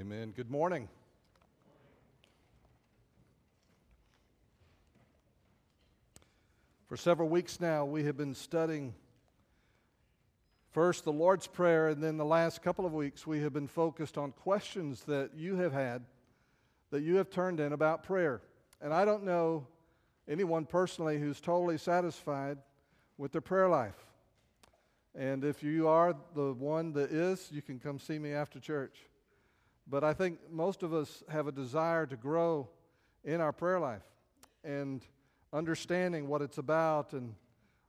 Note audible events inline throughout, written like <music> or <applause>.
Amen. Good morning. For several weeks now, we have been studying first the Lord's Prayer, and then the last couple of weeks, we have been focused on questions that you have had, that you have turned in about prayer. And I don't know anyone personally who's totally satisfied with their prayer life. And if you are the one that is, you can come see me after church. But I think most of us have a desire to grow in our prayer life and understanding what it's about and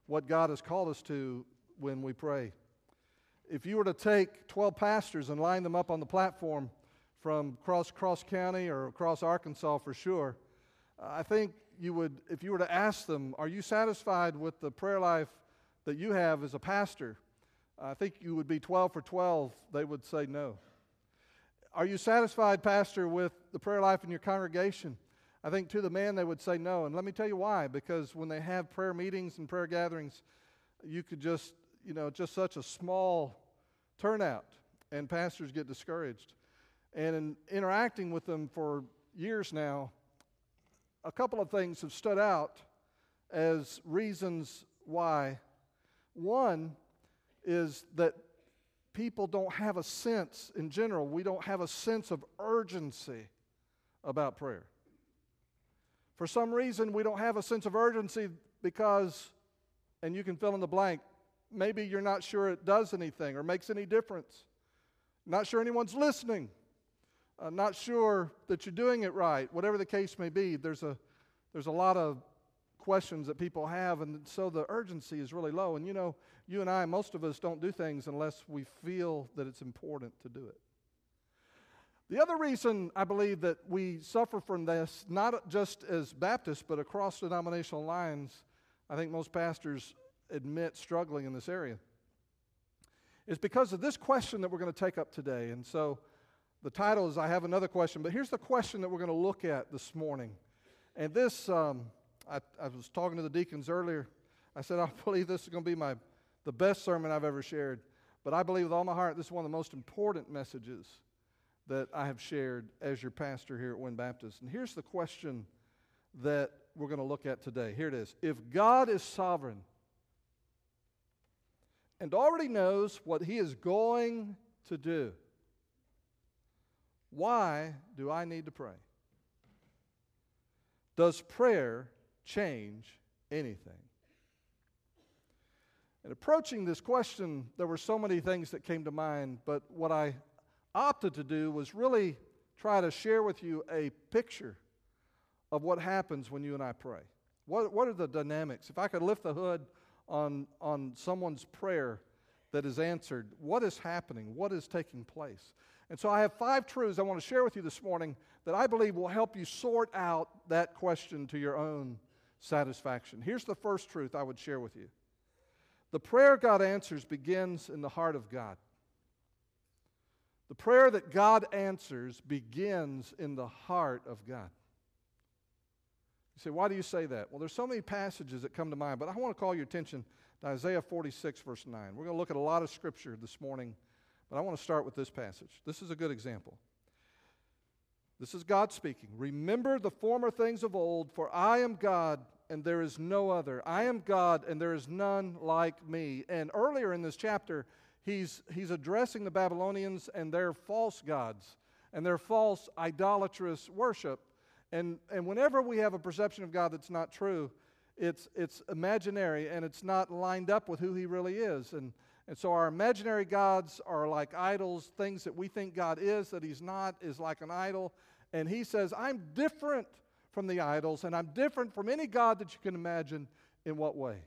what God has called us to when we pray. If you were to take 12 pastors and line them up on the platform from across Cross County or across Arkansas for sure, I think you would, if you were to ask them, Are you satisfied with the prayer life that you have as a pastor? I think you would be 12 for 12. They would say no. Are you satisfied, Pastor, with the prayer life in your congregation? I think to the man they would say no. And let me tell you why. Because when they have prayer meetings and prayer gatherings, you could just, you know, just such a small turnout, and pastors get discouraged. And in interacting with them for years now, a couple of things have stood out as reasons why. One is that people don't have a sense, in general, we don't have a sense of urgency about prayer. For some reason, we don't have a sense of urgency because, and you can fill in the blank, maybe you're not sure it does anything or makes any difference. Not sure anyone's listening. Uh, not sure that you're doing it right. Whatever the case may be, there's a, there's a lot of questions that people have, and so the urgency is really low. And you know, you and I, most of us don't do things unless we feel that it's important to do it. The other reason I believe that we suffer from this, not just as Baptists, but across denominational lines, I think most pastors admit struggling in this area, is because of this question that we're going to take up today. And so the title is I Have Another Question, but here's the question that we're going to look at this morning. And this, um, I, I was talking to the deacons earlier. I said, I <laughs> believe this is going to be my, the best sermon I've ever shared. But I believe with all my heart this is one of the most important messages that I have shared as your pastor here at Wynn Baptist. And here's the question that we're going to look at today. Here it is If God is sovereign and already knows what he is going to do, why do I need to pray? Does prayer change anything? In approaching this question, there were so many things that came to mind, but what I opted to do was really try to share with you a picture of what happens when you and I pray. What, what are the dynamics? If I could lift the hood on, on someone's prayer that is answered, what is happening? What is taking place? And so I have five truths I want to share with you this morning that I believe will help you sort out that question to your own satisfaction. Here's the first truth I would share with you the prayer God answers begins in the heart of God. The prayer that God answers begins in the heart of God. You say, why do you say that? Well, there's so many passages that come to mind, but I want to call your attention to Isaiah 46, verse 9. We're going to look at a lot of scripture this morning, but I want to start with this passage. This is a good example. This is God speaking. Remember the former things of old, for I am God and there is no other. I am God and there is none like me. And earlier in this chapter, he's, he's addressing the Babylonians and their false gods and their false idolatrous worship. And, and whenever we have a perception of God that's not true, it's, it's imaginary and it's not lined up with who he really is. And, and so our imaginary gods are like idols, things that we think God is, that he's not, is like an idol. And he says, I'm different from the idols, and I'm different from any God that you can imagine. In what way?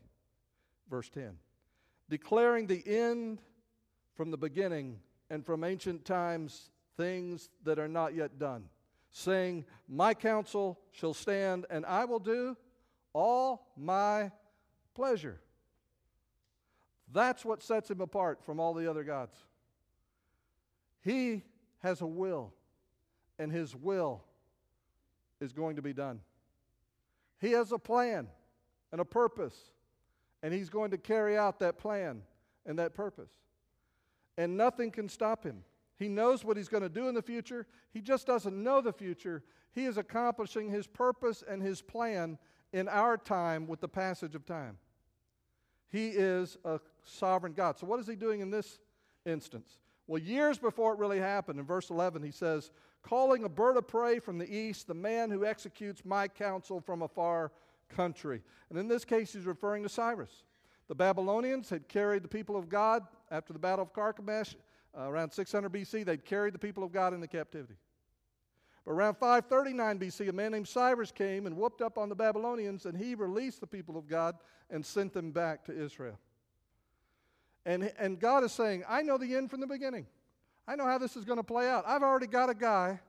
Verse 10 declaring the end from the beginning and from ancient times things that are not yet done, saying, My counsel shall stand, and I will do all my pleasure. That's what sets him apart from all the other gods. He has a will and his will is going to be done. He has a plan and a purpose, and he's going to carry out that plan and that purpose. And nothing can stop him. He knows what he's going to do in the future. He just doesn't know the future. He is accomplishing his purpose and his plan in our time with the passage of time. He is a sovereign God. So, what is he doing in this instance? Well, years before it really happened, in verse 11, he says, Calling a bird of prey from the east, the man who executes my counsel from a far country. And in this case, he's referring to Cyrus. The Babylonians had carried the people of God after the Battle of Carchemish uh, around 600 BC. They'd carried the people of God into captivity. But around 539 BC, a man named Cyrus came and whooped up on the Babylonians, and he released the people of God and sent them back to Israel. And, and God is saying, I know the end from the beginning. I know how this is going to play out. I've already got a guy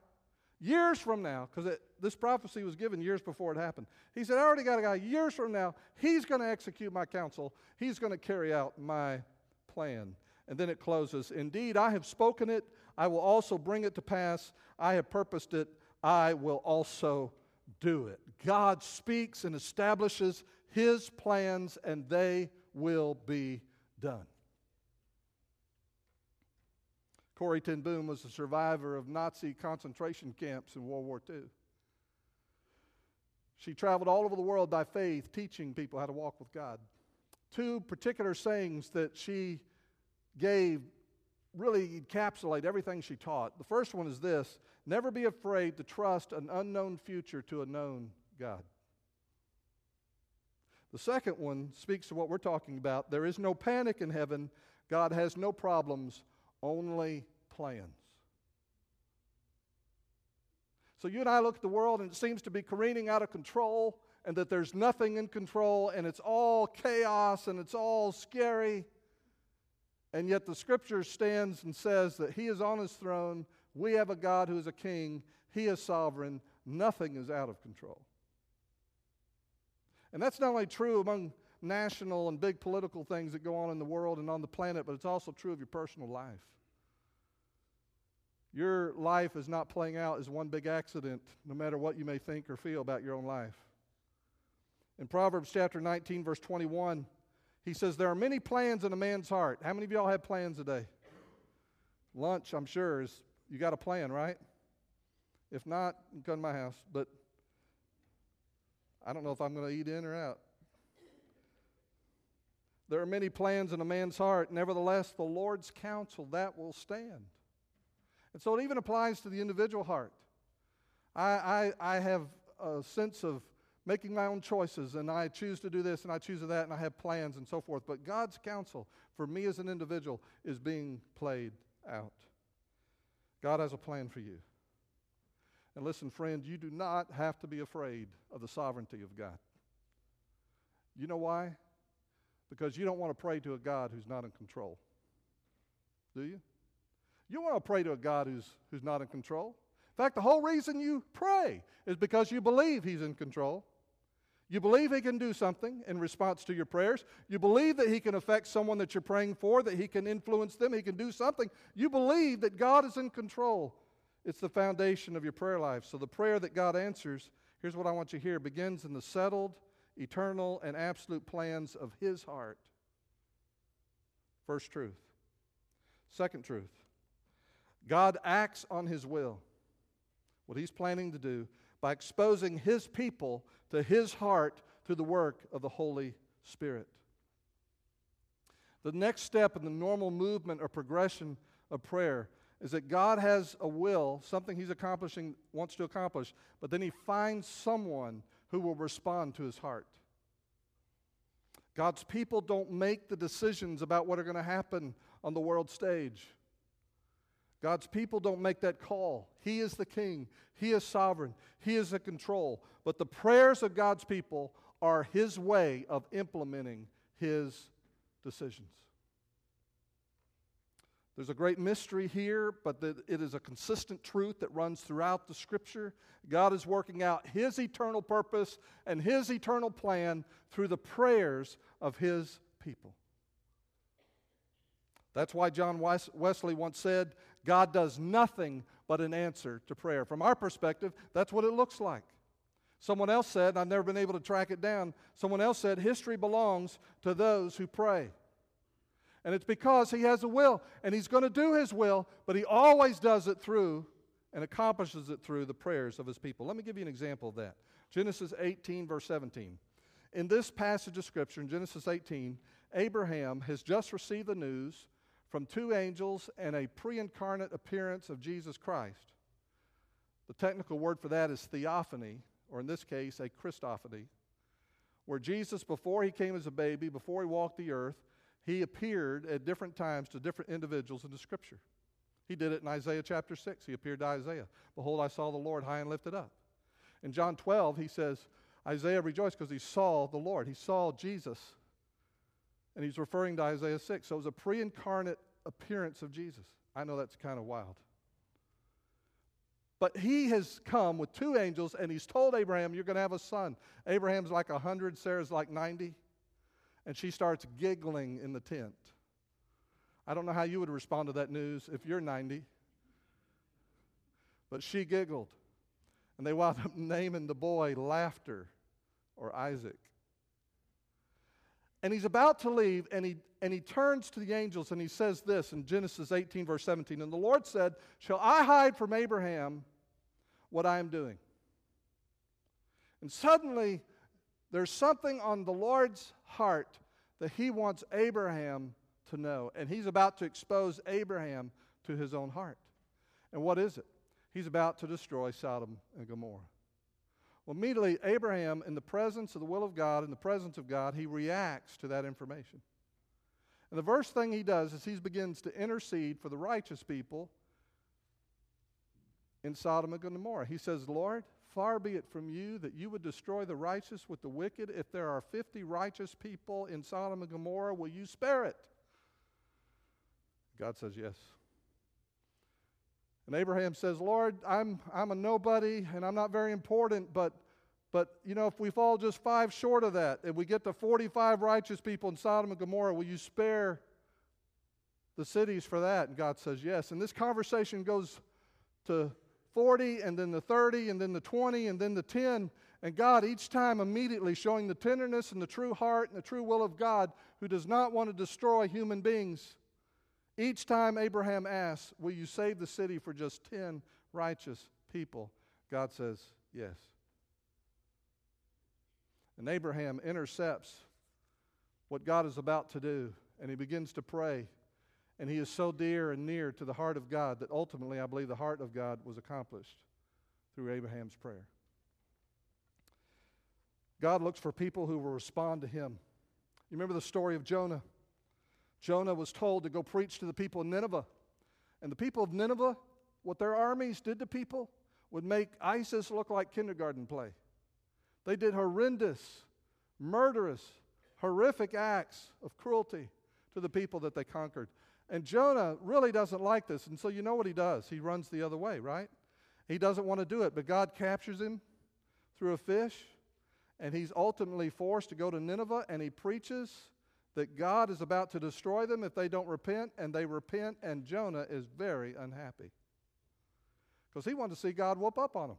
years from now, because this prophecy was given years before it happened. He said, I already got a guy years from now. He's going to execute my counsel, he's going to carry out my plan. And then it closes Indeed, I have spoken it. I will also bring it to pass. I have purposed it. I will also do it. God speaks and establishes his plans, and they will be done. Corrie ten Boom was a survivor of Nazi concentration camps in World War II. She traveled all over the world by faith, teaching people how to walk with God. Two particular sayings that she gave really encapsulate everything she taught. The first one is this never be afraid to trust an unknown future to a known God. The second one speaks to what we're talking about. There is no panic in heaven. God has no problems only plans. So you and I look at the world and it seems to be careening out of control and that there's nothing in control and it's all chaos and it's all scary. And yet the scripture stands and says that he is on his throne. We have a God who is a king. He is sovereign. Nothing is out of control. And that's not only true among national and big political things that go on in the world and on the planet, but it's also true of your personal life. Your life is not playing out as one big accident, no matter what you may think or feel about your own life. In Proverbs chapter 19, verse 21, he says, There are many plans in a man's heart. How many of y'all have plans today? Lunch, I'm sure, is you got a plan, right? If not, come to my house. But I don't know if I'm going to eat in or out. There are many plans in a man's heart. Nevertheless, the Lord's counsel, that will stand. And so it even applies to the individual heart. I, I, I have a sense of making my own choices, and I choose to do this and I choose to that, and I have plans and so forth. But God's counsel for me as an individual is being played out. God has a plan for you. And listen, friend, you do not have to be afraid of the sovereignty of God. You know why? Because you don't want to pray to a God who's not in control. Do you? You want to pray to a God who's, who's not in control. In fact, the whole reason you pray is because you believe He's in control. You believe He can do something in response to your prayers. You believe that He can affect someone that you're praying for, that He can influence them, He can do something. You believe that God is in control. It's the foundation of your prayer life. So the prayer that God answers, here's what I want you to hear, begins in the settled, eternal, and absolute plans of His heart. First truth. Second truth. God acts on his will, what he's planning to do, by exposing his people to his heart through the work of the Holy Spirit. The next step in the normal movement or progression of prayer is that God has a will, something he's accomplishing, wants to accomplish, but then he finds someone who will respond to his heart. God's people don't make the decisions about what are going to happen on the world stage. God's people don't make that call. He is the king, He is sovereign, He is in control. But the prayers of God's people are His way of implementing His decisions. There's a great mystery here, but it is a consistent truth that runs throughout the scripture. God is working out His eternal purpose and His eternal plan through the prayers of His people. That's why John Wesley once said, God does nothing but an answer to prayer. From our perspective, that's what it looks like. Someone else said, I've never been able to track it down, someone else said, history belongs to those who pray. And it's because he has a will and he's going to do his will, but he always does it through and accomplishes it through the prayers of his people. Let me give you an example of that. Genesis 18, verse 17. In this passage of Scripture, in Genesis 18, Abraham has just received the news from two angels and a pre incarnate appearance of Jesus Christ. The technical word for that is theophany, or in this case, a Christophany, where Jesus, before he came as a baby, before he walked the earth, he appeared at different times to different individuals in the scripture. He did it in Isaiah chapter 6. He appeared to Isaiah. Behold, I saw the Lord high and lifted up. In John 12, he says, Isaiah rejoiced because he saw the Lord. He saw Jesus. And he's referring to Isaiah 6. So it was a pre incarnate appearance of Jesus. I know that's kind of wild. But he has come with two angels and he's told Abraham, You're going to have a son. Abraham's like 100, Sarah's like 90 and she starts giggling in the tent. I don't know how you would respond to that news if you're 90, but she giggled. And they wound up <laughs> naming the boy Laughter or Isaac. And he's about to leave, and he, and he turns to the angels and he says this in Genesis 18, verse 17 And the Lord said, Shall I hide from Abraham what I am doing? And suddenly, there's something on the Lord's heart that he wants Abraham to know. And he's about to expose Abraham to his own heart. And what is it? He's about to destroy Sodom and Gomorrah. Well, immediately, Abraham, in the presence of the will of God, in the presence of God, he reacts to that information. And the first thing he does is he begins to intercede for the righteous people in Sodom and Gomorrah. He says, Lord, Far be it from you that you would destroy the righteous with the wicked. If there are 50 righteous people in Sodom and Gomorrah, will you spare it? God says yes. And Abraham says, Lord, I'm, I'm a nobody and I'm not very important, but, but you know, if we fall just five short of that and we get to 45 righteous people in Sodom and Gomorrah, will you spare the cities for that? And God says yes. And this conversation goes to 40 and then the 30 and then the 20 and then the 10. And God, each time, immediately showing the tenderness and the true heart and the true will of God, who does not want to destroy human beings. Each time Abraham asks, Will you save the city for just 10 righteous people? God says, Yes. And Abraham intercepts what God is about to do, and he begins to pray. And he is so dear and near to the heart of God that ultimately I believe the heart of God was accomplished through Abraham's prayer. God looks for people who will respond to him. You remember the story of Jonah? Jonah was told to go preach to the people of Nineveh. And the people of Nineveh, what their armies did to people, would make ISIS look like kindergarten play. They did horrendous, murderous, horrific acts of cruelty to the people that they conquered. And Jonah really doesn't like this. And so you know what he does? He runs the other way, right? He doesn't want to do it, but God captures him through a fish, and he's ultimately forced to go to Nineveh, and he preaches that God is about to destroy them if they don't repent, and they repent, and Jonah is very unhappy because he wanted to see God whoop up on them.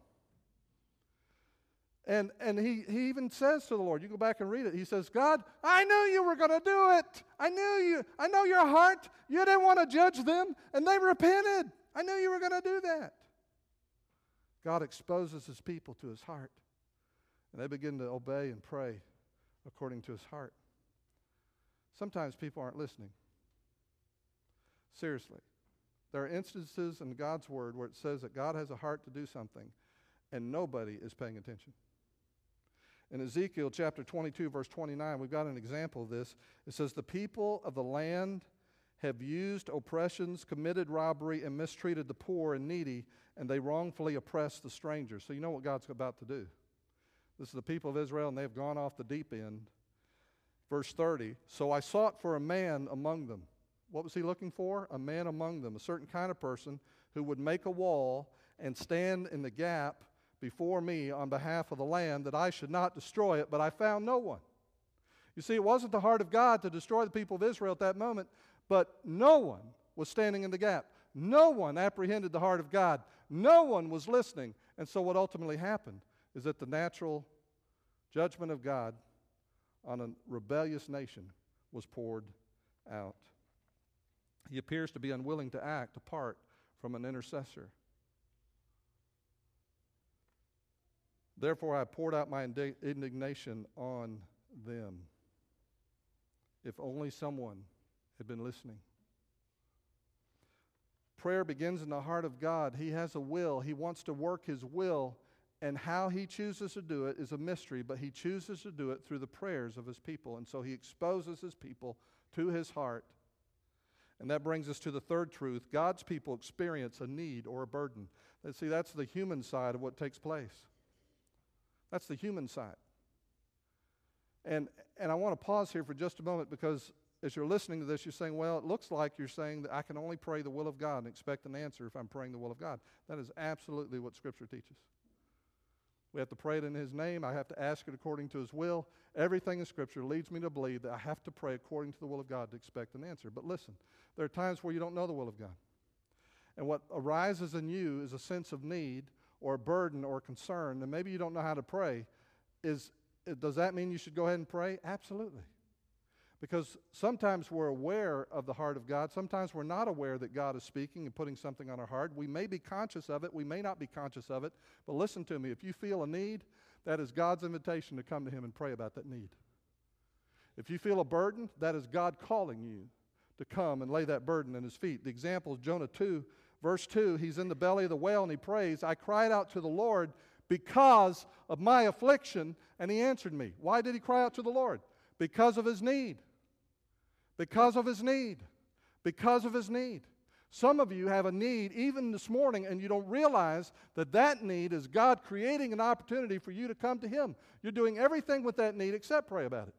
And, and he, he even says to the Lord, you go back and read it. He says, God, I knew you were going to do it. I knew you. I know your heart. You didn't want to judge them, and they repented. I knew you were going to do that. God exposes his people to his heart, and they begin to obey and pray according to his heart. Sometimes people aren't listening. Seriously. There are instances in God's word where it says that God has a heart to do something, and nobody is paying attention. In Ezekiel chapter 22, verse 29, we've got an example of this. It says, The people of the land have used oppressions, committed robbery, and mistreated the poor and needy, and they wrongfully oppressed the stranger. So you know what God's about to do. This is the people of Israel, and they've gone off the deep end. Verse 30 So I sought for a man among them. What was he looking for? A man among them, a certain kind of person who would make a wall and stand in the gap before me on behalf of the land that I should not destroy it, but I found no one. You see, it wasn't the heart of God to destroy the people of Israel at that moment, but no one was standing in the gap. No one apprehended the heart of God. No one was listening. And so, what ultimately happened is that the natural judgment of God on a rebellious nation was poured out. He appears to be unwilling to act apart from an intercessor. Therefore, I poured out my indignation on them. If only someone had been listening. Prayer begins in the heart of God. He has a will, He wants to work His will, and how He chooses to do it is a mystery, but He chooses to do it through the prayers of His people. And so He exposes His people to His heart. And that brings us to the third truth God's people experience a need or a burden. And see, that's the human side of what takes place. That's the human side. And, and I want to pause here for just a moment because as you're listening to this, you're saying, well, it looks like you're saying that I can only pray the will of God and expect an answer if I'm praying the will of God. That is absolutely what Scripture teaches. We have to pray it in His name. I have to ask it according to His will. Everything in Scripture leads me to believe that I have to pray according to the will of God to expect an answer. But listen, there are times where you don't know the will of God. And what arises in you is a sense of need or a burden or a concern, and maybe you don't know how to pray. Is, does that mean you should go ahead and pray? Absolutely. Because sometimes we're aware of the heart of God. Sometimes we're not aware that God is speaking and putting something on our heart. We may be conscious of it. We may not be conscious of it. But listen to me. If you feel a need, that is God's invitation to come to Him and pray about that need. If you feel a burden, that is God calling you to come and lay that burden in His feet. The example is Jonah 2, verse 2. He's in the belly of the whale and he prays, I cried out to the Lord because of my affliction, and He answered me. Why did he cry out to the Lord? Because of his need. Because of his need. Because of his need. Some of you have a need even this morning, and you don't realize that that need is God creating an opportunity for you to come to Him. You're doing everything with that need except pray about it.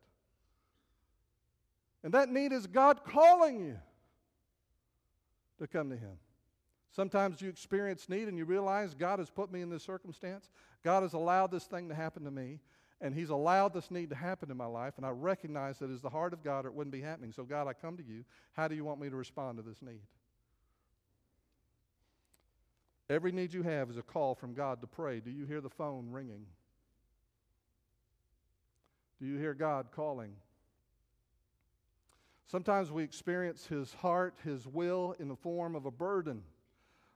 And that need is God calling you to come to Him. Sometimes you experience need and you realize God has put me in this circumstance. God has allowed this thing to happen to me. And He's allowed this need to happen in my life, and I recognize that it's the heart of God or it wouldn't be happening. So, God, I come to you. How do you want me to respond to this need? Every need you have is a call from God to pray. Do you hear the phone ringing? Do you hear God calling? Sometimes we experience His heart, His will, in the form of a burden.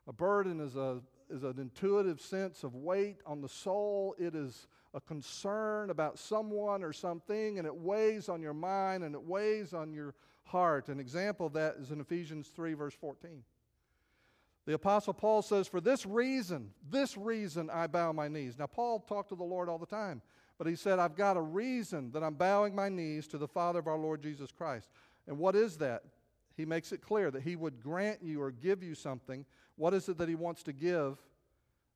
A burden is, a, is an intuitive sense of weight on the soul. It is a concern about someone or something, and it weighs on your mind and it weighs on your heart. An example of that is in Ephesians 3, verse 14. The Apostle Paul says, For this reason, this reason I bow my knees. Now, Paul talked to the Lord all the time, but he said, I've got a reason that I'm bowing my knees to the Father of our Lord Jesus Christ. And what is that? He makes it clear that he would grant you or give you something. What is it that he wants to give?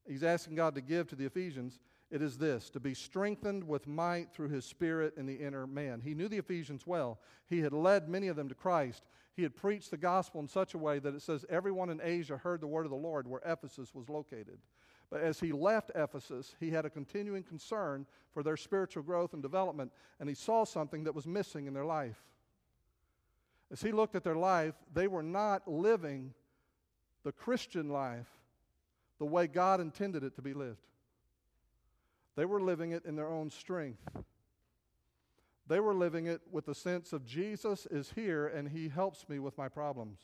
He's asking God to give to the Ephesians. It is this to be strengthened with might through his spirit in the inner man. He knew the Ephesians well. He had led many of them to Christ. He had preached the gospel in such a way that it says everyone in Asia heard the word of the Lord where Ephesus was located. But as he left Ephesus, he had a continuing concern for their spiritual growth and development, and he saw something that was missing in their life. As he looked at their life, they were not living the Christian life the way God intended it to be lived. They were living it in their own strength. They were living it with the sense of Jesus is here and he helps me with my problems.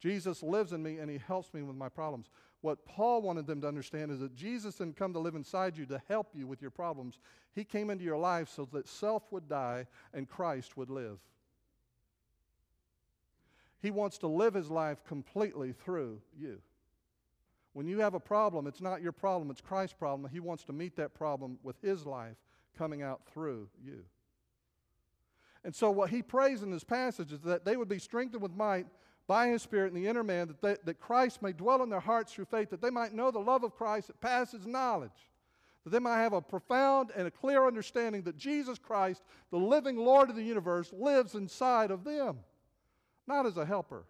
Jesus lives in me and he helps me with my problems. What Paul wanted them to understand is that Jesus didn't come to live inside you to help you with your problems. He came into your life so that self would die and Christ would live. He wants to live his life completely through you. When you have a problem, it's not your problem, it's Christ's problem. He wants to meet that problem with His life coming out through you. And so, what he prays in this passage is that they would be strengthened with might by his Spirit in the inner man, that, they, that Christ may dwell in their hearts through faith, that they might know the love of Christ that passes knowledge, that they might have a profound and a clear understanding that Jesus Christ, the living Lord of the universe, lives inside of them, not as a helper,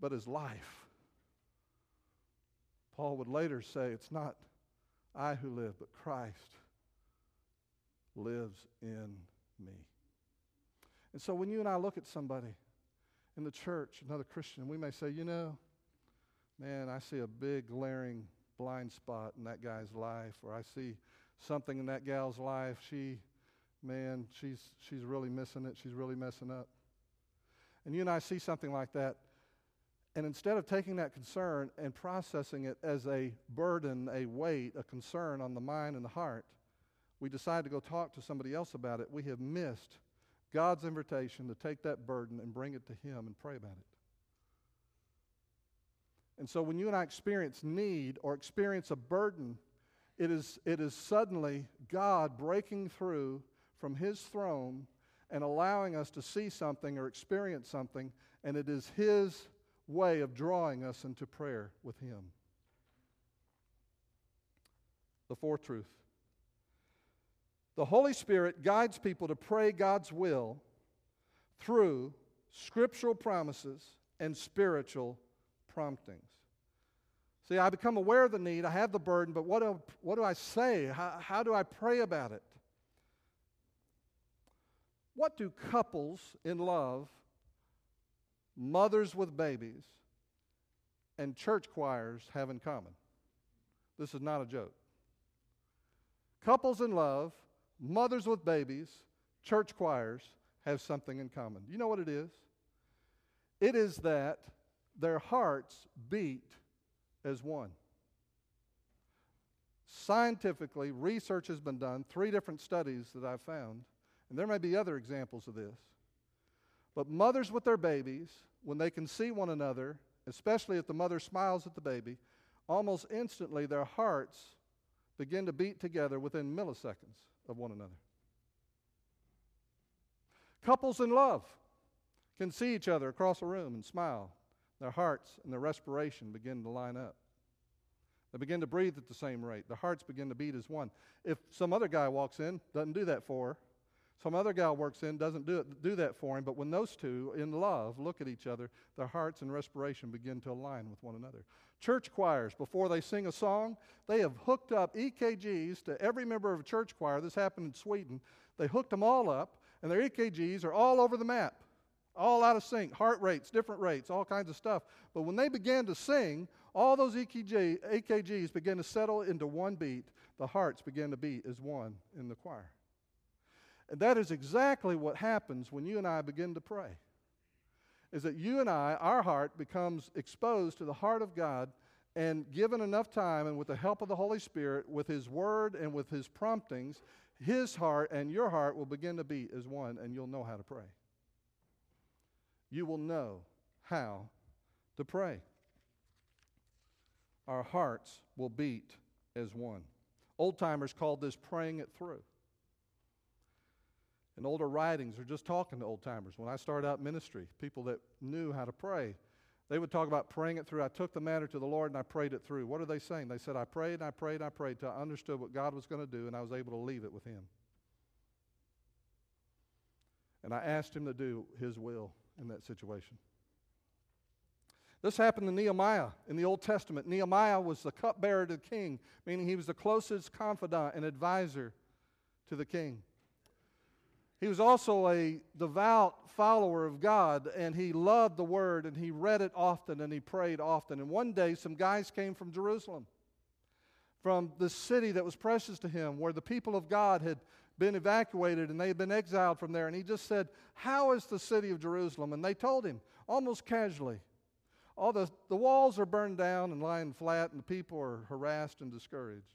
but as life. Paul would later say, It's not I who live, but Christ lives in me. And so when you and I look at somebody in the church, another Christian, we may say, You know, man, I see a big glaring blind spot in that guy's life, or I see something in that gal's life. She, man, she's, she's really missing it. She's really messing up. and you and I see something like that, and instead of taking that concern and processing it as a burden, a weight, a concern on the mind and the heart, we decide to go talk to somebody else about it, we have missed God's invitation to take that burden and bring it to Him and pray about it. And so when you and I experience need or experience a burden, it is, it is suddenly God breaking through from His throne and allowing us to see something or experience something, and it is His way of drawing us into prayer with Him. The fourth truth the Holy Spirit guides people to pray God's will through scriptural promises and spiritual promptings. See, I become aware of the need, I have the burden, but what do, what do I say? How, how do I pray about it? What do couples in love, mothers with babies, and church choirs have in common? This is not a joke. Couples in love, mothers with babies, church choirs have something in common. You know what it is? It is that their hearts beat as one. Scientifically, research has been done, three different studies that I've found, and there may be other examples of this. But mothers with their babies, when they can see one another, especially if the mother smiles at the baby, almost instantly their hearts begin to beat together within milliseconds of one another. Couples in love can see each other across a room and smile. Their hearts and their respiration begin to line up. They begin to breathe at the same rate. Their hearts begin to beat as one. If some other guy walks in, doesn't do that for her. Some other gal works in, doesn't do, it, do that for him. But when those two, in love, look at each other, their hearts and respiration begin to align with one another. Church choirs, before they sing a song, they have hooked up EKGs to every member of a church choir. This happened in Sweden. They hooked them all up, and their EKGs are all over the map, all out of sync, heart rates, different rates, all kinds of stuff. But when they began to sing, all those EKG, EKGs began to settle into one beat. The hearts began to beat as one in the choir. And that is exactly what happens when you and I begin to pray is that you and I, our heart becomes exposed to the heart of God and given enough time and with the help of the Holy Spirit, with His Word and with His promptings, His heart and your heart will begin to beat as one and you'll know how to pray. You will know how to pray. Our hearts will beat as one. Old timers called this praying it through and older writings are just talking to old timers. When I started out ministry, people that knew how to pray, they would talk about praying it through. I took the matter to the Lord and I prayed it through. What are they saying? They said, I prayed and I prayed and I prayed till I understood what God was going to do and I was able to leave it with Him. And I asked Him to do His will in that situation. This happened to Nehemiah in the Old Testament. Nehemiah was the cupbearer to the king, meaning he was the closest confidant and advisor to the king. He was also a devout follower of God, and he loved the Word, and he read it often, and he prayed often. And one day, some guys came from Jerusalem, from the city that was precious to him, where the people of God had been evacuated and they had been exiled from there. And he just said, How is the city of Jerusalem? And they told him, almost casually, All the, the walls are burned down and lying flat, and the people are harassed and discouraged.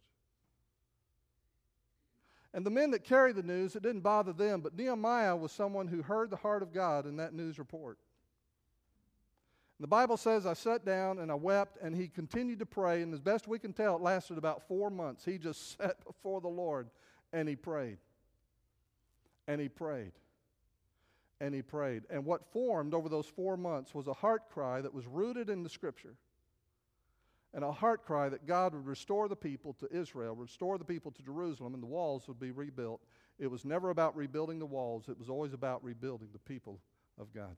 And the men that carried the news, it didn't bother them, but Nehemiah was someone who heard the heart of God in that news report. And the Bible says, I sat down and I wept, and he continued to pray, and as best we can tell, it lasted about four months. He just <laughs> sat before the Lord and he prayed. And he prayed. And he prayed. And what formed over those four months was a heart cry that was rooted in the Scripture and a heart cry that God would restore the people to Israel, restore the people to Jerusalem, and the walls would be rebuilt. It was never about rebuilding the walls, it was always about rebuilding the people of God.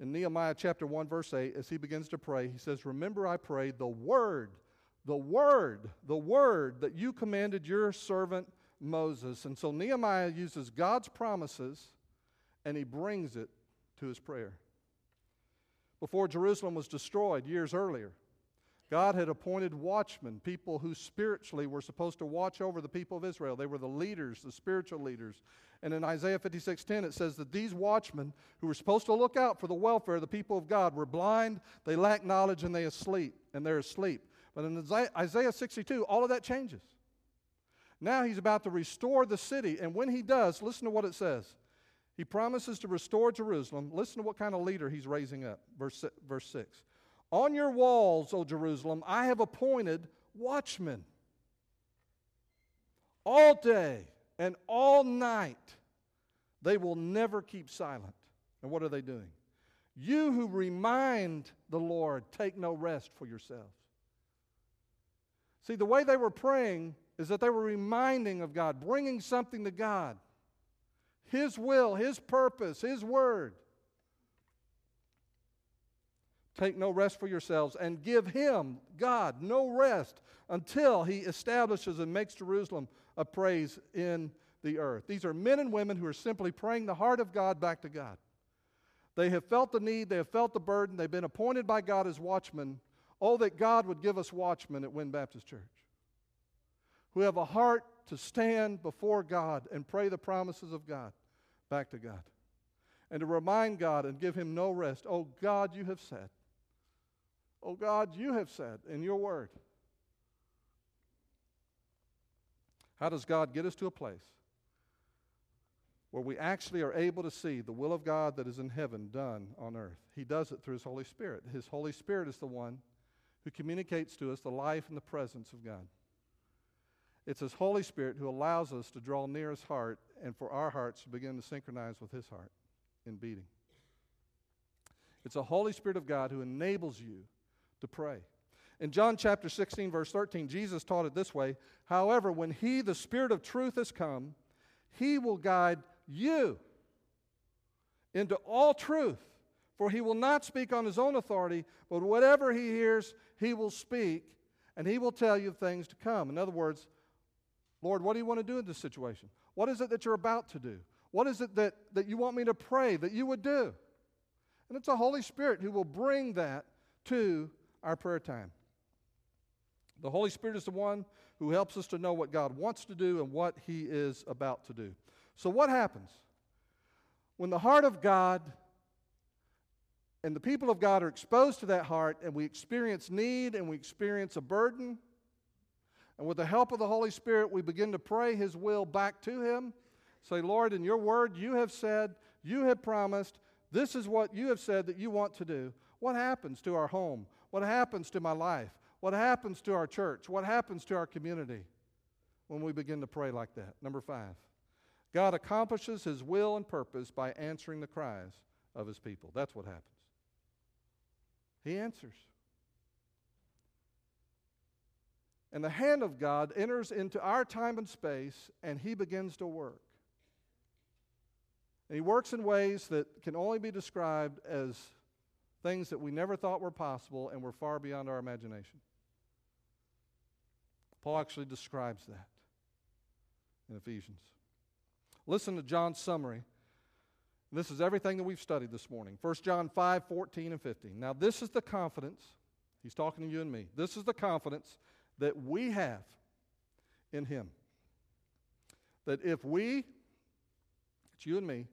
In Nehemiah chapter 1, verse 8, as he begins to pray, he says, Remember, I pray, the word, the word, the word that you commanded your servant Moses. And so Nehemiah uses God's promises and he brings it to his prayer before Jerusalem was destroyed years earlier. God had appointed watchmen, people who spiritually were supposed to watch over the people of Israel. They were the leaders, the spiritual leaders. And in Isaiah 56:10 it says that these watchmen who were supposed to look out for the welfare of the people of God were blind, they lack knowledge and they asleep, and they're asleep. But in Isaiah 62 all of that changes. Now he's about to restore the city, and when he does, listen to what it says. He promises to restore Jerusalem. Listen to what kind of leader he's raising up. Verse, verse 6. On your walls, O Jerusalem, I have appointed watchmen all day and all night. They will never keep silent. And what are they doing? You who remind the Lord, take no rest for yourselves. See, the way they were praying is that they were reminding of God, bringing something to God His will, His purpose, His word. Take no rest for yourselves and give him, God, no rest until he establishes and makes Jerusalem a praise in the earth. These are men and women who are simply praying the heart of God back to God. They have felt the need, they have felt the burden, they've been appointed by God as watchmen. Oh, that God would give us watchmen at Wynn Baptist Church who have a heart to stand before God and pray the promises of God back to God and to remind God and give Him no rest. Oh, God, you have said. Oh God, you have said in your word. How does God get us to a place where we actually are able to see the will of God that is in heaven done on earth? He does it through His Holy Spirit. His Holy Spirit is the one who communicates to us the life and the presence of God. It's His Holy Spirit who allows us to draw near His heart and for our hearts to begin to synchronize with His heart in beating. It's the Holy Spirit of God who enables you to pray. In John chapter 16, verse 13, Jesus taught it this way However, when He, the Spirit of truth, has come, He will guide you into all truth. For He will not speak on His own authority, but whatever He hears, He will speak, and He will tell you things to come. In other words, Lord, what do you want to do in this situation? What is it that you're about to do? What is it that, that you want me to pray that you would do? And it's the Holy Spirit who will bring that to our prayer time. The Holy Spirit is the one who helps us to know what God wants to do and what He is about to do. So, what happens? When the heart of God and the people of God are exposed to that heart and we experience need and we experience a burden, and with the help of the Holy Spirit, we begin to pray His will back to Him. Say, Lord, in your word, you have said, you have promised, this is what you have said that you want to do. What happens to our home? What happens to my life? What happens to our church? What happens to our community when we begin to pray like that? Number five, God accomplishes his will and purpose by answering the cries of his people. That's what happens. He answers. And the hand of God enters into our time and space, and he begins to work. And he works in ways that can only be described as things that we never thought were possible and were far beyond our imagination. Paul actually describes that in Ephesians. Listen to John's summary. This is everything that we've studied this morning. 1 John 5 14 and 15. Now, this is the confidence, he's talking to you and me. This is the confidence that we have in him. That if we, it's you and me,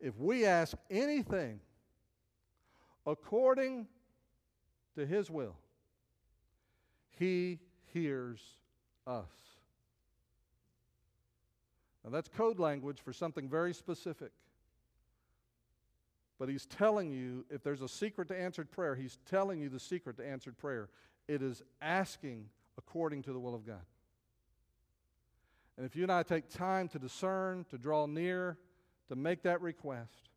if we ask anything according to his will, he hears us. Now, that's code language for something very specific. But he's telling you if there's a secret to answered prayer, he's telling you the secret to answered prayer. It is asking according to the will of God. And if you and I take time to discern, to draw near, to make that request,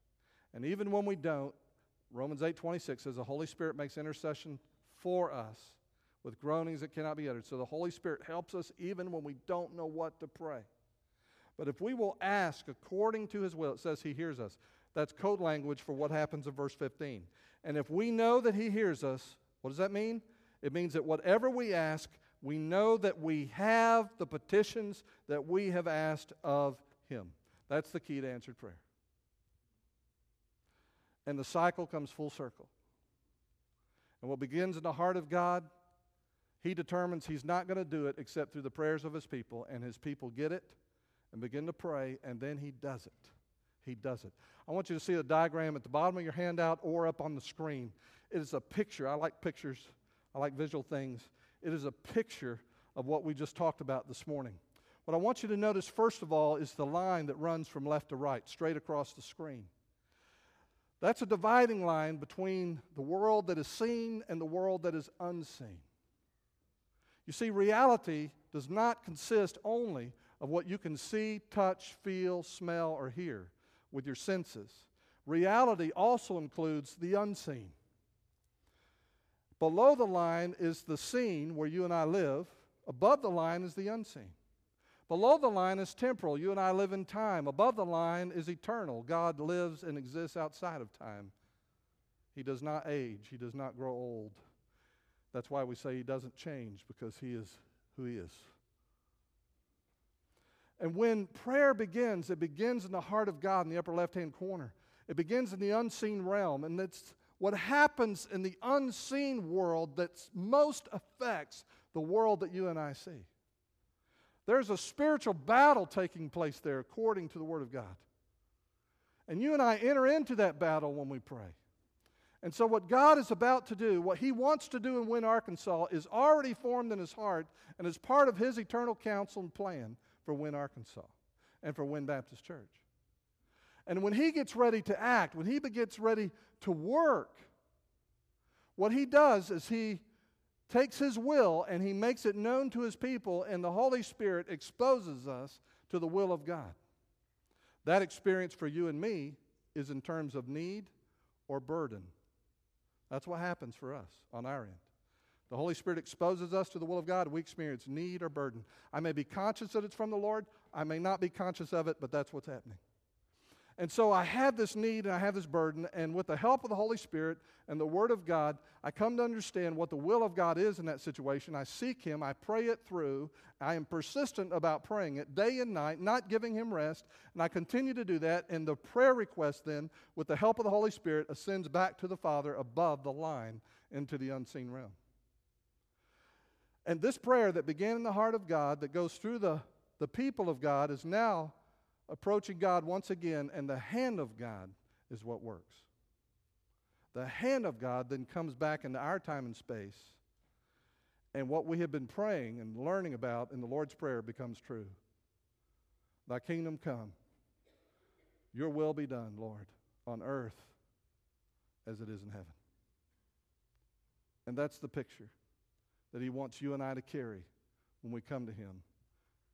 and even when we don't, Romans 8:26 says the Holy Spirit makes intercession for us with groanings that cannot be uttered. So the Holy Spirit helps us even when we don't know what to pray. But if we will ask according to his will, it says he hears us. That's code language for what happens in verse 15. And if we know that he hears us, what does that mean? It means that whatever we ask, we know that we have the petitions that we have asked of him. That's the key to answered prayer. And the cycle comes full circle. And what begins in the heart of God He determines he's not going to do it except through the prayers of his people, and his people get it and begin to pray, and then he does it. He does it. I want you to see the diagram at the bottom of your handout or up on the screen. It is a picture. I like pictures, I like visual things. It is a picture of what we just talked about this morning. What I want you to notice, first of all, is the line that runs from left to right, straight across the screen. That's a dividing line between the world that is seen and the world that is unseen. You see, reality does not consist only of what you can see, touch, feel, smell, or hear with your senses. Reality also includes the unseen. Below the line is the seen where you and I live, above the line is the unseen. Below the line is temporal. You and I live in time. Above the line is eternal. God lives and exists outside of time. He does not age, He does not grow old. That's why we say He doesn't change, because He is who He is. And when prayer begins, it begins in the heart of God in the upper left hand corner. It begins in the unseen realm. And it's what happens in the unseen world that most affects the world that you and I see. There's a spiritual battle taking place there according to the Word of God. And you and I enter into that battle when we pray. And so, what God is about to do, what He wants to do in Wynne, Arkansas, is already formed in His heart and is part of His eternal counsel and plan for Wynne, Arkansas, and for Wynne Baptist Church. And when He gets ready to act, when He gets ready to work, what He does is He takes his will and he makes it known to his people, and the Holy Spirit exposes us to the will of God. That experience for you and me is in terms of need or burden. That's what happens for us on our end. The Holy Spirit exposes us to the will of God. We experience need or burden. I may be conscious that it's from the Lord. I may not be conscious of it, but that's what's happening. And so I have this need and I have this burden, and with the help of the Holy Spirit and the Word of God, I come to understand what the will of God is in that situation. I seek Him, I pray it through. I am persistent about praying it day and night, not giving Him rest, and I continue to do that. And the prayer request then, with the help of the Holy Spirit, ascends back to the Father above the line into the unseen realm. And this prayer that began in the heart of God, that goes through the, the people of God, is now approaching God once again, and the hand of God is what works. The hand of God then comes back into our time and space, and what we have been praying and learning about in the Lord's Prayer becomes true. Thy kingdom come, your will be done, Lord, on earth as it is in heaven. And that's the picture that He wants you and I to carry when we come to Him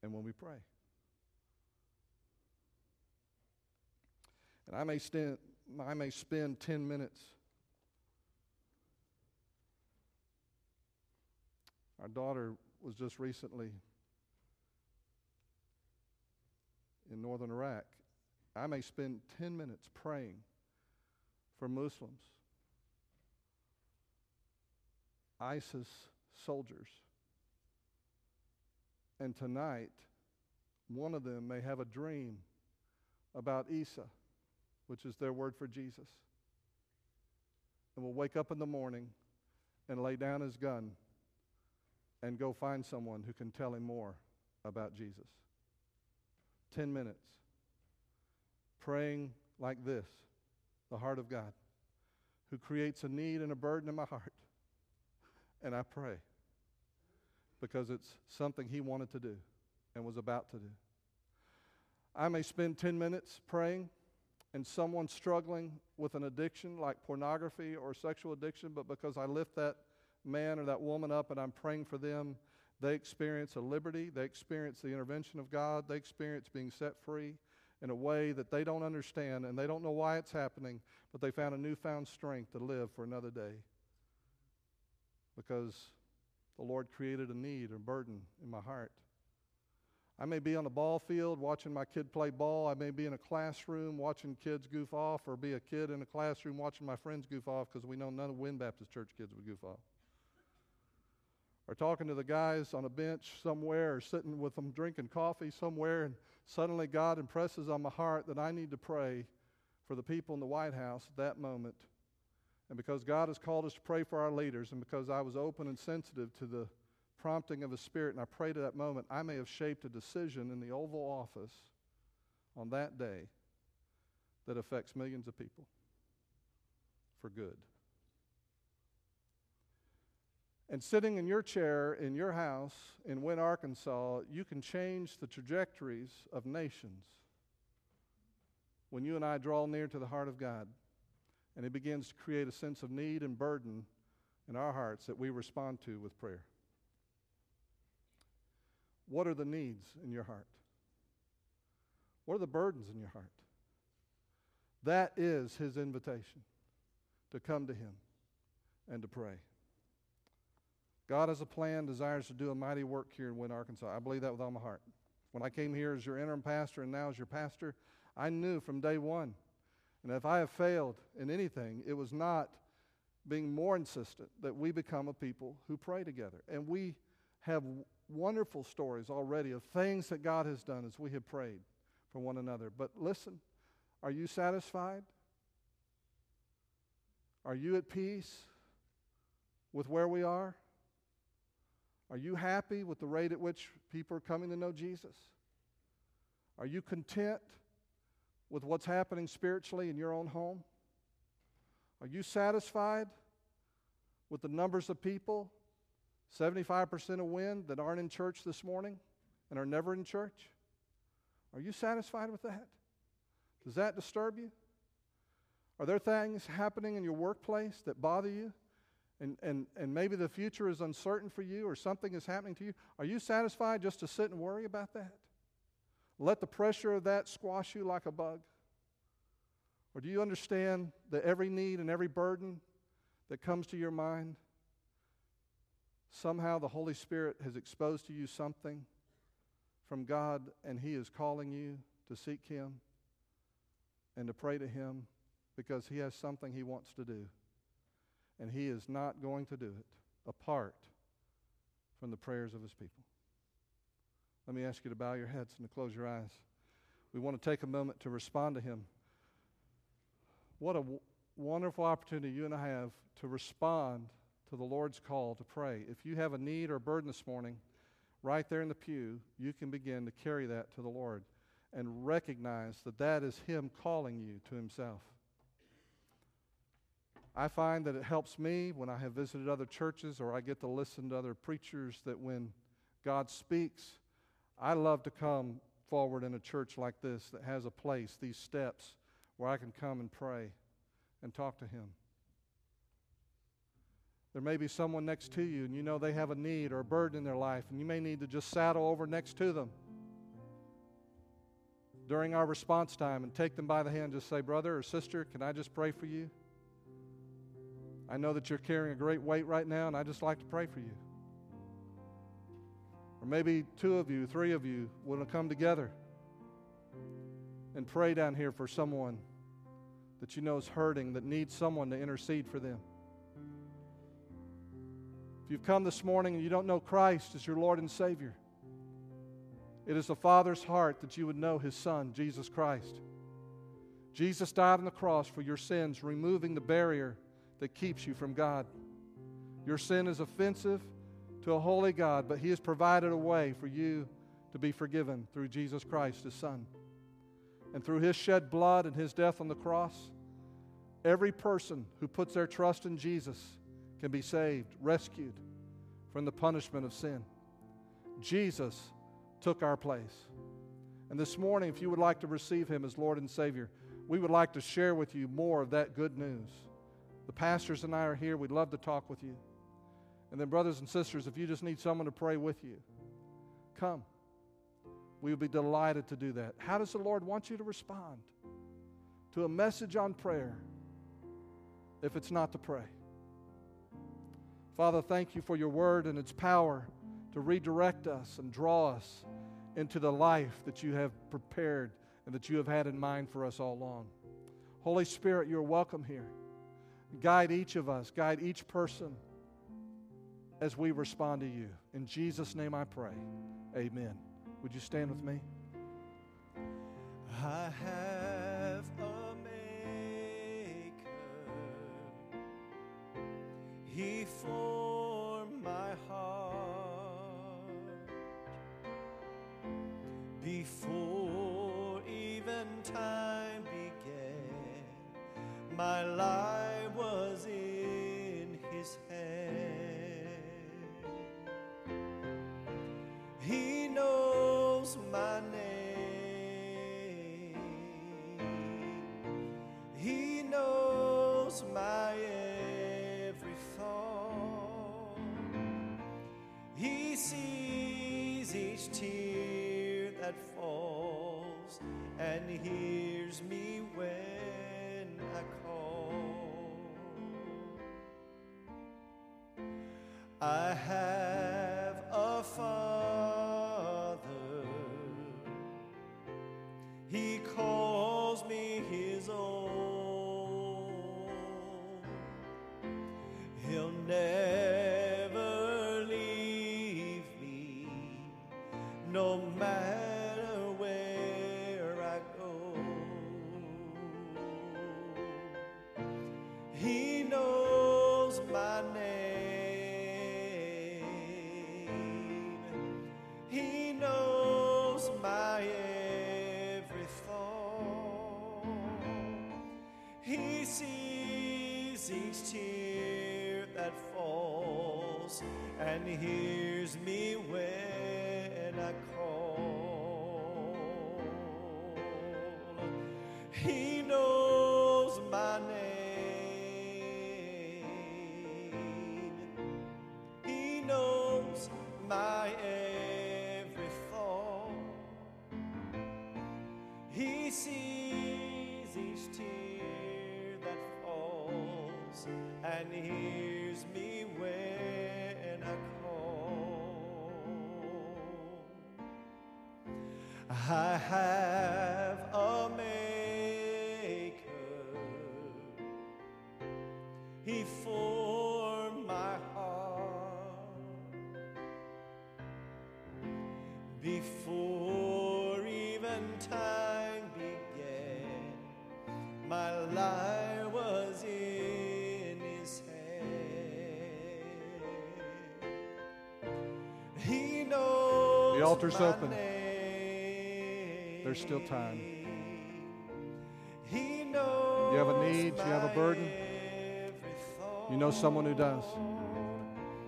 and when we pray. And I may, stand, I may spend 10 minutes. Our daughter was just recently in northern Iraq. I may spend 10 minutes praying for Muslims, ISIS soldiers. And tonight, one of them may have a dream about Isa which is their word for Jesus. And will wake up in the morning and lay down his gun and go find someone who can tell him more about Jesus. 10 minutes praying like this the heart of God, who creates a need and a burden in my heart. And I pray because it's something he wanted to do and was about to do. I may spend 10 minutes praying and someone struggling with an addiction like pornography or sexual addiction, but because I lift that man or that woman up and I'm praying for them, they experience a liberty, they experience the intervention of God, they experience being set free in a way that they don't understand and they don't know why it's happening, but they found a newfound strength to live for another day because the Lord created a need or burden in my heart. I may be on a ball field watching my kid play ball. I may be in a classroom watching kids goof off, or be a kid in a classroom watching my friends goof off because we know none of Wynne Baptist Church kids would goof off. Or talking to the guys on a bench somewhere, or sitting with them drinking coffee somewhere, and suddenly God impresses on my heart that I need to pray for the people in the White House at that moment. And because God has called us to pray for our leaders, and because I was open and sensitive to the prompting of His Spirit, and I pray to that moment, I may have shaped a decision in the Oval Office on that day that affects millions of people for good. And sitting in your chair in your house in Wynne, Arkansas, you can change the trajectories of nations when you and I draw near to the heart of God. And it begins to create a sense of need and burden in our hearts that we respond to with prayer. What are the needs in your heart? What are the burdens in your heart? That is his invitation to come to him and to pray. God has a plan, desires to do a mighty work here in Wynne, Arkansas. I believe that with all my heart. When I came here as your interim pastor and now as your pastor, I knew from day one. And if I have failed in anything, it was not being more insistent that we become a people who pray together. And we have wonderful stories already of things that God has done as we have prayed for one another. But listen, are you satisfied? Are you at peace with where we are? Are you happy with the rate at which people are coming to know Jesus? Are you content with what's happening spiritually in your own home? Are you satisfied with the numbers of people, 75% of Wynne, that aren't in church this morning and are never in church? Are you satisfied with that? Does that disturb you? Are there things happening in your workplace that bother you? and, and, and maybe the future is uncertain for you or something is happening to you, are you satisfied just to sit and worry about that? Let the pressure of that squash you like a bug? Or do you understand that every need and every burden that comes to your mind, somehow the Holy Spirit has exposed to you something from God and He is calling you to seek Him and to pray to Him because He has something He wants to do? and He is not going to do it apart from the prayers of His people. Let me ask you to bow your heads and to close your eyes. We want to take a moment to respond to Him. What a w- wonderful opportunity you and I have to respond to the Lord's call to pray. If you have a need or a burden this morning, right there in the pew, you can begin to carry that to the Lord and recognize that that is Him calling you to Himself. I find that it helps me when I have visited other churches or I get to listen to other preachers that when God speaks, I love to come forward in a church like this that has a place, these steps, where I can come and pray and talk to Him. There may be someone next to you and you know they have a need or a burden in their life, and you may need to just saddle over next to them during our response time and take them by the hand, just say, Brother or sister, can I just pray for you? I know that you're carrying a great weight right now, and I just like to pray for you. Or maybe two of you, three of you will come together and pray down here for someone that you know is hurting, that needs someone to intercede for them. You've come this morning and you don't know Christ as your Lord and Savior, it is the Father's heart that you would know His Son, Jesus Christ. Jesus died on the cross for your sins, removing the barrier that keeps you from God. Your sin is offensive to a holy God, but He has provided a way for you to be forgiven through Jesus Christ, His Son. And through His shed blood and His death on the cross, every person who puts their trust in Jesus can be saved, rescued from the punishment of sin. Jesus took our place. And this morning, if you would like to receive Him as Lord and Savior, we would like to share with you more of that good news. The pastors and I are here. We'd love to talk with you. And then, brothers and sisters, if you just need someone to pray with you, come. We would be delighted to do that. How does the Lord want you to respond to a message on prayer if it's not to pray? Father, thank you for your word and its power to redirect us and draw us into the life that you have prepared and that you have had in mind for us all along. Holy Spirit, you're welcome here. Guide each of us, guide each person as we respond to you. In Jesus' name I pray. Amen. Would you stand with me? I have He formed my heart before even time began. My life was in His hand. He knows my name. He knows my each tear that falls and hears me when I call. I have and hears me when I call. He knows my name. He knows my every thought. He sees each tear that falls and hears The altar's open. name. There's still time. You have a need, you have a burden. You know someone who does.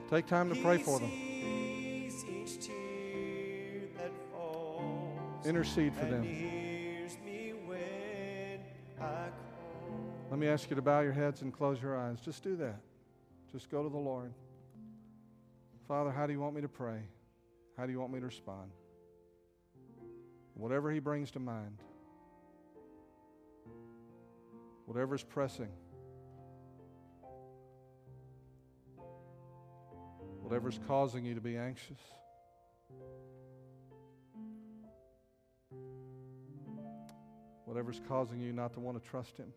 Take time to pray for them. He sees each tear that falls Intercede for them. hears me when I call. Let me ask you to bow your heads and close your eyes. Just do that. Just go to the Lord. Father, how do you want me to pray? How do you want me to respond? Whatever He brings to mind, whatever is pressing, whatever is causing you to be anxious. Whatever's causing you not to want to trust Him.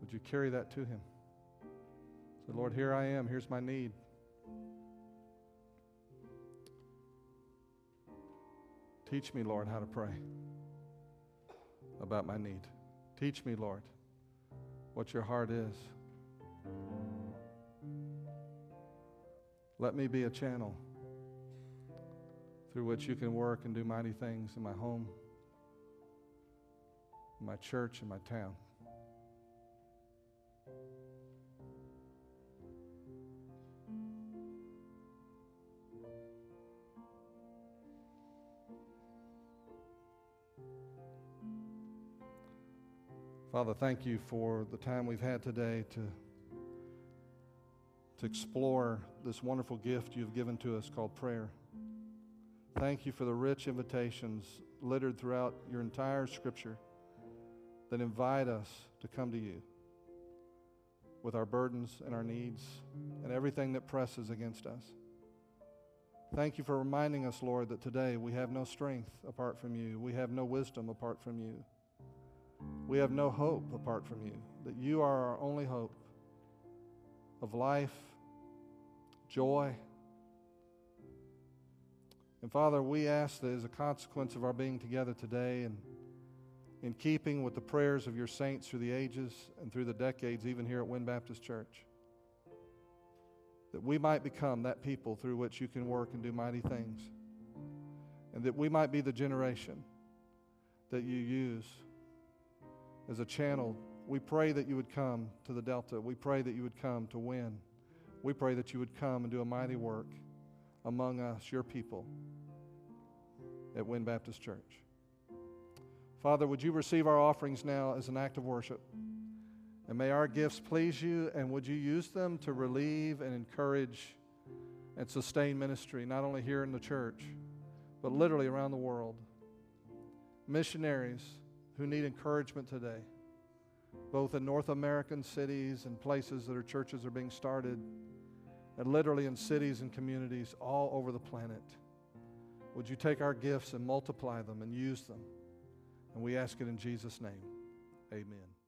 Would you carry that to Him? Lord, here I am. Here's my need. Teach me, Lord, how to pray about my need. Teach me, Lord, what your heart is. Let me be a channel through which you can work and do mighty things in my home, in my church, in my town. Father, thank you for the time we've had today to, to explore this wonderful gift you've given to us called prayer. Thank you for the rich invitations littered throughout your entire scripture that invite us to come to you with our burdens and our needs and everything that presses against us. Thank you for reminding us, Lord, that today we have no strength apart from you. We have no wisdom apart from you. We have no hope apart from you, that you are our only hope of life, joy. And Father, we ask that as a consequence of our being together today and in keeping with the prayers of your saints through the ages and through the decades, even here at Wynne Baptist Church, that we might become that people through which you can work and do mighty things. And that we might be the generation that you use as a channel. We pray that you would come to the Delta. We pray that you would come to Wynne. We pray that you would come and do a mighty work among us, your people, at Wynne Baptist Church. Father, would you receive our offerings now as an act of worship? And may our gifts please you, and would you use them to relieve and encourage and sustain ministry, not only here in the church, but literally around the world. Missionaries who need encouragement today, both in North American cities and places that our churches are being started, and literally in cities and communities all over the planet. Would you take our gifts and multiply them and use them? And we ask it in Jesus' name. Amen.